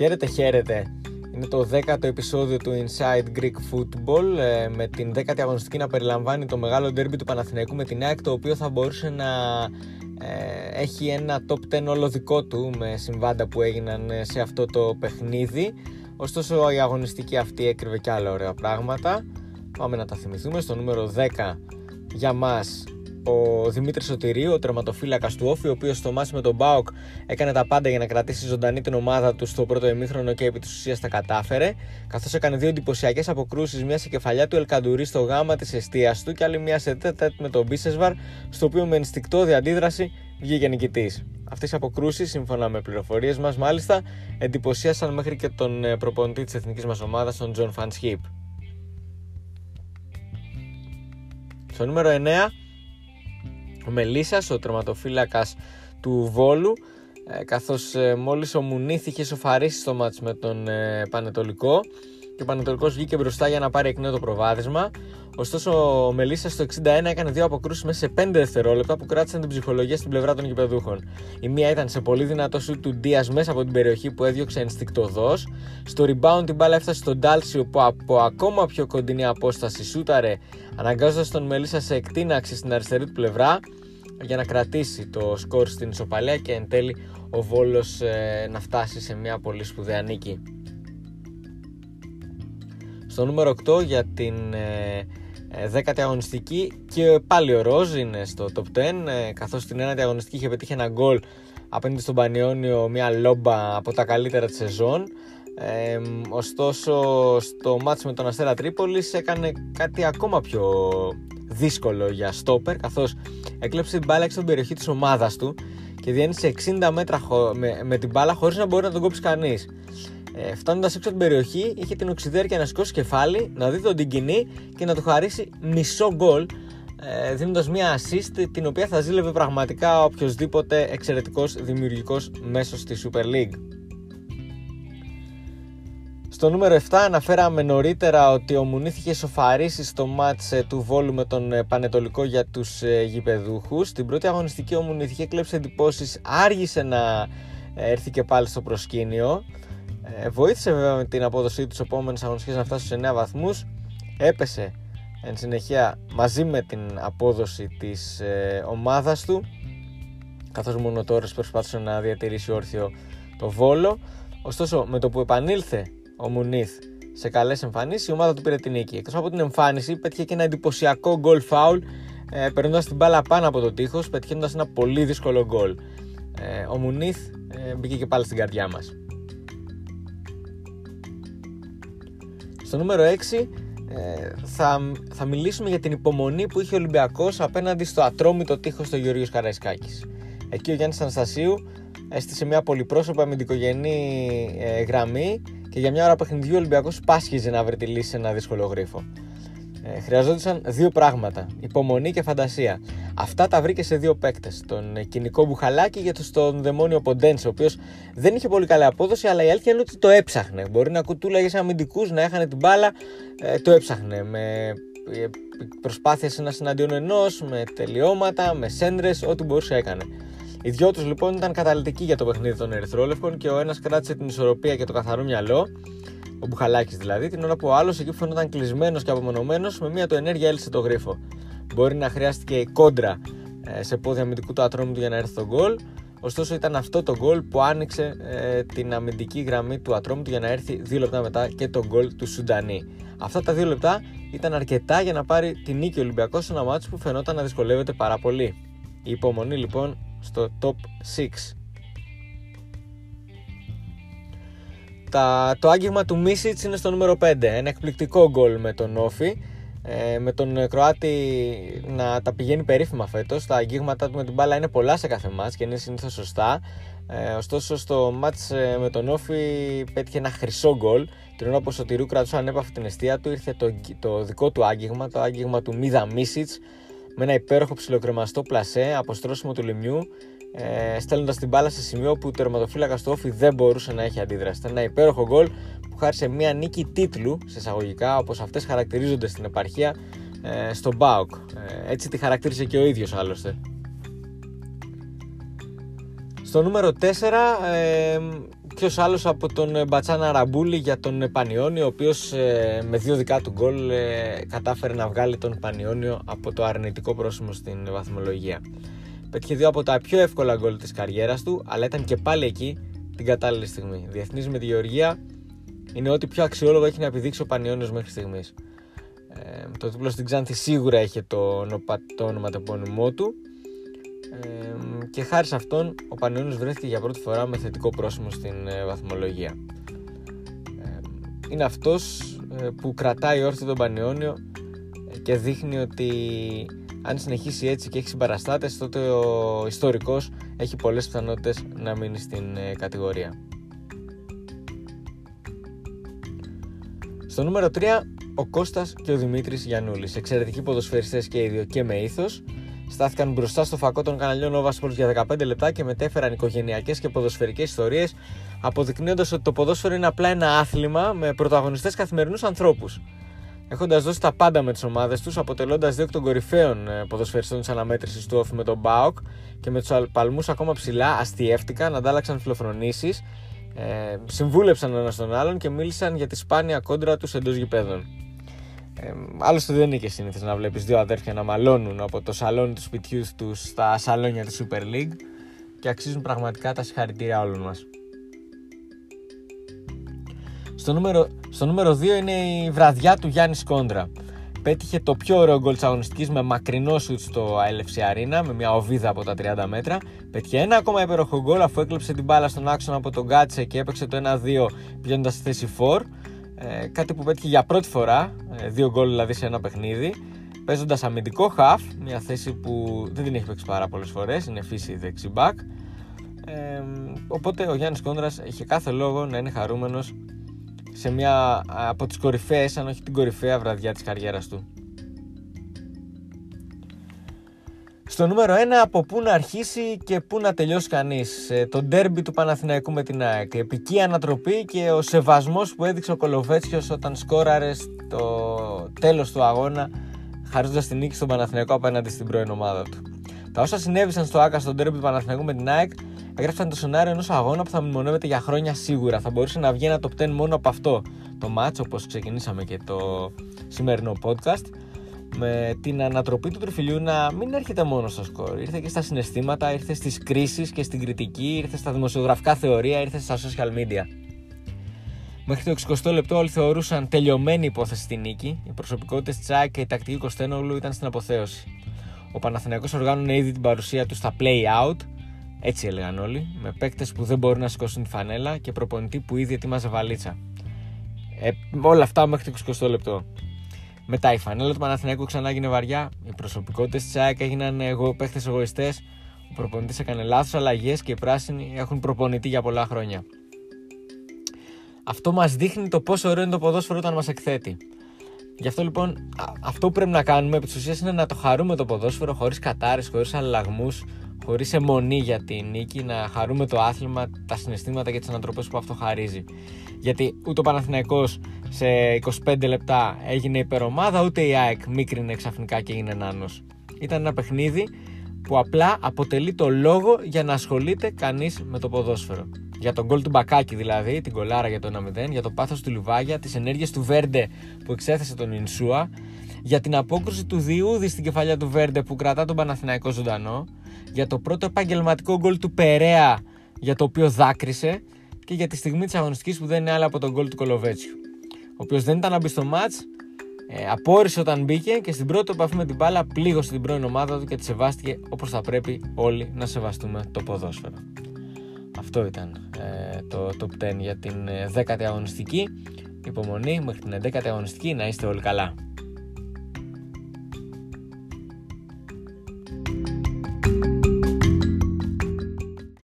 Χαίρετε, χαίρετε. Είναι το 10ο επεισόδιο του Inside Greek Football ε, με την 10η αγωνιστική να περιλαμβάνει το μεγάλο ντέρμπι του Παναθηναϊκού με την ΑΕΚ το οποίο θα μπορούσε να ε, έχει ένα top 10 όλο δικό του με συμβάντα που έγιναν ε, σε αυτό το παιχνίδι. Ωστόσο η αγωνιστική αυτή έκρυβε και άλλα ωραία πράγματα. Πάμε να τα θυμηθούμε. Στο νούμερο 10 για μας ο Δημήτρης Σωτηρίου, ο τερματοφύλακας του Όφη, ο οποίος στο μάτι με τον Μπάουκ έκανε τα πάντα για να κρατήσει ζωντανή την ομάδα του στο πρώτο ημίχρονο και επί της ουσίας τα κατάφερε. Καθώς έκανε δύο εντυπωσιακές αποκρούσεις, μία σε κεφαλιά του Ελ Καντουρί στο γάμα της εστίας του και άλλη μία σε τέτα με τον Μπίσεσβαρ, στο οποίο με ενστικτώδη αντίδραση βγήκε νικητής. Αυτές οι αποκρούσεις, σύμφωνα με πληροφορίες μας, μάλιστα εντυπωσίασαν μέχρι και τον ε, προπονητή της εθνικής μας ομάδας, τον Τζον Φαν'τ Σχιπ. Στο νούμερο 9 ο Μελίσσας, ο τερματοφύλακας του Βόλου ε, καθώς ε, μόλις ο Μουνίθ είχε σοφαρίσει στο μάτς με τον ε, Πανετολικό και ο Πανετολικός βγήκε μπροστά για να πάρει εκ νέου το προβάδισμα ωστόσο ο Μελίσσα στο 61 έκανε δύο αποκρούσεις μέσα σε 5 δευτερόλεπτα που κράτησαν την ψυχολογία στην πλευρά των γηπεδούχων η μία ήταν σε πολύ δυνατό σου του Ντίας μέσα από την περιοχή που έδιωξε ενστικτοδός στο rebound την μπάλα έφτασε στον Ντάλσιο που από ακόμα πιο κοντινή απόσταση σούταρε αναγκάζοντας τον Μελίσσα σε εκτείναξη στην αριστερή του πλευρά για να κρατήσει το σκορ στην ισοπαλία και εν τέλει ο Βόλος ε, να φτάσει σε μια πολύ σπουδαία νίκη. Στο νούμερο 8 για την ε, 10η ε, αγωνιστική και πάλι ο Ροζ είναι στο top 10 ε, καθώς στην 9η αγωνιστική είχε πετύχει ένα γκολ απέναντι στον Πανιόνιο μια λόμπα από τα καλύτερα της σεζόν ε, ωστόσο στο μάτς με τον Αστέρα Τρίπολης έκανε κάτι ακόμα πιο δύσκολο για στόπερ καθώς έκλεψε την μπάλα έξω από την περιοχή της ομάδας του και διένυσε 60 μέτρα με, με την μπάλα χωρίς να μπορεί να τον κόψει κανείς. Ε, Φτάνοντας έξω από την περιοχή, είχε την οξυδέρκεια να σηκώσει κεφάλι, να δει τον την κοινή και να του χαρίσει μισό γκολ, ε, δίνοντας μια assist την οποία θα ζήλευε πραγματικά οποιοδήποτε εξαιρετικός δημιουργικός μέσος στη Super League. Στο νούμερο 7 αναφέραμε νωρίτερα ότι ο Μουνίθ είχε σοφαρίσει στο μάτς ε, του Βόλου με τον ε, Πανετολικό για τους ε, γηπεδούχους. Στην πρώτη αγωνιστική ο Μουνίθ είχε κλέψει εντυπώσεις, άργησε να έρθει και πάλι στο προσκήνιο. Βοήθησε βέβαια με την απόδοσή τους επόμενες αγωνιστικές να φτάσει στους 9 βαθμούς. Έπεσε εν συνεχεία μαζί με την απόδοση της ομάδας του καθώς μόνο τώρα προσπάθησε να διατηρήσει όρθιο το Βόλο. Ωστόσο με το που επανήλθε ο Μουνίθ σε καλές εμφανίσεις, η ομάδα του πήρε την νίκη. Εκτός από την εμφάνιση, πέτυχε και ένα εντυπωσιακό γκολ φάουλ, ε, περνώντας την μπάλα πάνω από το τείχος, πετυχαίνοντας ένα πολύ δύσκολο γκολ. Ε, ο Μουνίθ ε, μπήκε και πάλι στην καρδιά μας. Στο νούμερο 6 ε, θα, θα μιλήσουμε για την υπομονή που είχε ο Ολυμπιακός απέναντι στο ατρόμητο τείχος του Γεωργίου Καραϊσκάκης. Εκεί ο Γιάννης Αναστασίου έστησε μια πολυπρόσωπα αμυντικογενή ε, γραμμή και για μια ώρα παιχνιδιού ο Ολυμπιακός πάσχιζε να βρει τη λύση σε ένα δύσκολο γρίφο. Ε, χρειαζόντουσαν δύο πράγματα, υπομονή και φαντασία. Αυτά τα βρήκε σε δύο παίκτες. Τον κοινικό Μπουχαλάκη και τον δαιμόνιο Ποντένσε, ο οποίος δεν είχε πολύ καλή απόδοση, αλλά η αλήθεια είναι ότι το έψαχνε. Μπορεί να κουτούλαγε σε αμυντικούς, να έχανε την μπάλα, ε, το έψαχνε. Με ε, προσπάθειες ένας συναντιόν ενός, με τελειώματα, με σέντρες, ό,τι μπορούσε έκανε. Οι δυο τους λοιπόν ήταν καταλητικοί για το παιχνίδι των Ερυθρόλευκων και ο ένας κράτησε την ισορροπία και το καθαρό μυαλό, ο Μπουχαλάκης δηλαδή, την ώρα που ο άλλος εκεί που φαινόταν κλεισμένος και απομονωμένος, με μία του ενέργεια έλυσε το γρίφο. Μπορεί να χρειάστηκε κόντρα ε, σε πόδια αμυντικού του ατρόμου του για να έρθει το γκολ. Ωστόσο ήταν αυτό το γκολ που άνοιξε ε, την αμυντική γραμμή του ατρόμου του για να έρθει δύο λεπτά μετά και το γκολ του Σουντανί. Αυτά τα δύο λεπτά ήταν αρκετά για να πάρει την νίκη ο Ολυμπιακός σε ένα μάτσο που φαινόταν να δυσκολεύεται πάρα πολύ. Η υπομονή λοιπόν στο top 6. Τα, το άγγιγμα του Μίσιτς είναι στο νούμερο 5. Ένα εκπληκτικό γκολ με τον Όφη. Ε, με τον Κροάτι να τα πηγαίνει περίφημα φέτος. Τα αγγίγματα του με την μπάλα είναι πολλά σε κάθε μάτς και είναι συνήθως σωστά. Ε, ωστόσο στο μάτς ε, με τον Όφη πέτυχε ένα χρυσό γκολ. Την ώρα που ο Σωτηρού κρατούσε ανέπαφη την αιστεία του ήρθε το, το δικό του άγγιγμα, το άγγιγμα του Μίδα Μίσιτς με ένα υπέροχο ψιλοκρεμαστό πλασέ από στρώσιμο του λιμιού, ε, στέλνοντας την μπάλα σε σημείο που ο τερματοφύλακας του Όφη δεν μπορούσε να έχει αντίδραση. Ήταν ένα υπέροχο γκολ που χάρισε μια νίκη τίτλου, σε εισαγωγικά, όπως αυτές χαρακτηρίζονται στην επαρχία, ε, στον Μπάουκ. Ε, έτσι τη χαρακτήρισε και ο ίδιος άλλωστε. Στο νούμερο 4, ε, ποιος άλλος από τον Μπατσάνα Ραμπούλη για τον Πανιόνιο, ο οποίος ε, με δύο δικά του γκολ ε, κατάφερε να βγάλει τον Πανιόνιο από το αρνητικό πρόσημο στην βαθμολογία. Πέτυχε δύο από τα πιο εύκολα γκολ της καριέρας του, αλλά ήταν και πάλι εκεί την κατάλληλη στιγμή. Διεθνής με τη Γεωργία είναι ό,τι πιο αξιόλογο έχει να επιδείξει ο Πανιόνιος μέχρι στιγμής. Ε, το δίπλο στην Ξάνθη σίγουρα είχε το, το ονοματεπώνυμό του και χάρη σε αυτόν ο Πανιόνιος βρέθηκε για πρώτη φορά με θετικό πρόσημο στην ε, βαθμολογία. είναι αυτός ε, που κρατάει όρθιο τον Πανιόνιο ε, και δείχνει ότι αν συνεχίσει έτσι και έχει συμπαραστάτες τότε ο ιστορικός έχει πολλές πιθανότητες να μείνει στην κατηγορία. Στο νούμερο 3 ο Κώστας και ο Δημήτρης Γιαννούλης, εξαιρετικοί ποδοσφαιριστές και οι δύο και με ήθος, στάθηκαν μπροστά στο φακό των καναλιών Nova Sports για 15 λεπτά και μετέφεραν οικογενειακές και ποδοσφαιρικές ιστορίες, αποδεικνύοντας ότι το ποδόσφαιρο είναι απλά ένα άθλημα με πρωταγωνιστές καθημερινούς ανθρώπους. Έχοντας δώσει τα πάντα με τις ομάδες τους, αποτελώντας δύο εκ των κορυφαίων ε, ποδοσφαιριστών της αναμέτρησης του όφη με τον Μπάουκ και με τους παλμού ακόμα ψηλά, αστείευτηκαν, αντάλλαξαν φιλοφρονήσεις, ε, συμβούλεψαν ένας τον άλλον και μίλησαν για τη σπάνια κόντρα τους εντός γηπέδων. Ε, άλλωστε δεν είναι και σύνηθε να βλέπεις δύο αδέρφια να μαλώνουν από το σαλόνι του σπιτιού τους στα σαλόνια της Super League και αξίζουν πραγματικά τα συγχαρητήρια όλων μας. Στο νούμερο, στο νούμερο 2 είναι η βραδιά του Γιάννη Κόντρα. Πέτυχε το πιο ωραίο γκολ της αγωνιστικής με μακρινό σουτ στο ALFC Arena με μια οβίδα από τα 30 μέτρα. Πέτυχε ένα ακόμα υπέροχο γκολ αφού έκλεψε την μπάλα στον άξονα από τον Γκάτσε και έπαιξε το 1-2 πηγαίνοντας στη θέση 4. Ε, κάτι που πέτυχε για πρώτη φορά, ε, δύο γκολ δηλαδή σε ένα παιχνίδι, παίζοντας αμυντικό half, μια θέση που δεν την έχει παίξει πάρα πολλές φορές, είναι φύση δεξί back. Ε, οπότε ο Γιάννης Κόντρας είχε κάθε λόγο να είναι χαρούμενος σε μια από τις κορυφαίες, αν όχι την κορυφαία βραδιά της καριέρας του. Στο νούμερο 1 από πού να αρχίσει και πού να τελειώσει κανείς ε, Το ντέρμπι του Παναθηναϊκού με την ΑΕΚ Επική ανατροπή και ο σεβασμός που έδειξε ο Κολοβέτσιος όταν σκόραρε στο τέλος του αγώνα χαρίζοντας την νίκη στον Παναθηναϊκό απέναντι στην πρώην ομάδα του. Τα όσα συνέβησαν στο ΆΚΑ στο ντέρμπι του Παναθηναϊκού με την ΑΕΚ έγραψαν το σενάριο ενός αγώνα που θα μνημονεύεται για χρόνια σίγουρα. Θα μπορούσε να βγει ένα top 10 μόνο από αυτό το match, όπως ξεκινήσαμε και το σημερινό podcast με την ανατροπή του τριφυλιού να μην έρχεται μόνο στο σκορ. Ήρθε και στα συναισθήματα, ήρθε στις κρίσεις και στην κριτική, ήρθε στα δημοσιογραφικά θεωρία, ήρθε στα social media. Μέχρι το 60 λεπτό όλοι θεωρούσαν τελειωμένη υπόθεση στη νίκη. Οι προσωπικότητες Τσάκ και η τακτική Κωστένογλου ήταν στην αποθέωση. Ο Παναθηναϊκός οργάνωνε ήδη την παρουσία του στα play out, έτσι έλεγαν όλοι, με παίκτες που δεν μπορούν να σηκώσουν τη φανέλα και προπονητή που ήδη ετοίμαζε βαλίτσα. Ε, όλα αυτά μέχρι το 20 λεπτό. Μετά η φανέλα του Παναθηναϊκού ξανά έγινε βαριά. Οι προσωπικότητες της ΑΕΚ έγιναν εγώ, παίχτε εγωιστές. Ο προπονητής έκανε λάθος αλλαγές και οι πράσινοι έχουν προπονητή για πολλά χρόνια. Αυτό μας δείχνει το πόσο ωραίο είναι το ποδόσφαιρο όταν μας εκθέτει. Γι' αυτό λοιπόν, αυτό που πρέπει να κάνουμε επί της είναι να το χαρούμε το ποδόσφαιρο χωρίς κατάρρες, χωρίς αλλαγμούς, χωρίς αιμονή για τη νίκη, να χαρούμε το άθλημα, τα συναισθήματα και τις ανατροπές που αυτό χαρίζει. Γιατί ούτε ο Παναθηναϊκός σε 25 λεπτά έγινε υπερομάδα, ούτε η ΑΕΚ μίκρινε ξαφνικά και έγινε νάνο. Ήταν ένα παιχνίδι που απλά αποτελεί το λόγο για να ασχολείται κανείς με το ποδόσφαιρο. Για τον γκολ του Μπακάκη δηλαδή, την κολάρα για το 1-0, για το πάθος του Λιβάγια, τις ενέργειες του Βέρντε που εξέθεσε τον Ινσούα, για την απόκρουση του Διούδη στην κεφαλιά του Βέρντε που κρατά τον Παναθηναϊκό ζωντανό, για το πρώτο επαγγελματικό γκολ του Περέα για το οποίο δάκρυσε και για τη στιγμή της αγωνιστικής που δεν είναι άλλα από τον γκολ του Κολοβέτσιου. Ο οποίος δεν ήταν να μπει στο ματ, ε, απόρρισε όταν μπήκε και στην πρώτη επαφή με την μπάλα πλήγωσε την πρώην ομάδα του και τη σεβάστηκε όπως θα πρέπει όλοι να σεβαστούμε το ποδόσφαιρο. Αυτό ήταν ε, το top 10 για την 10η ε, αγωνιστική. Υπομονή μέχρι την 11η αγωνιστική να είστε όλοι καλά.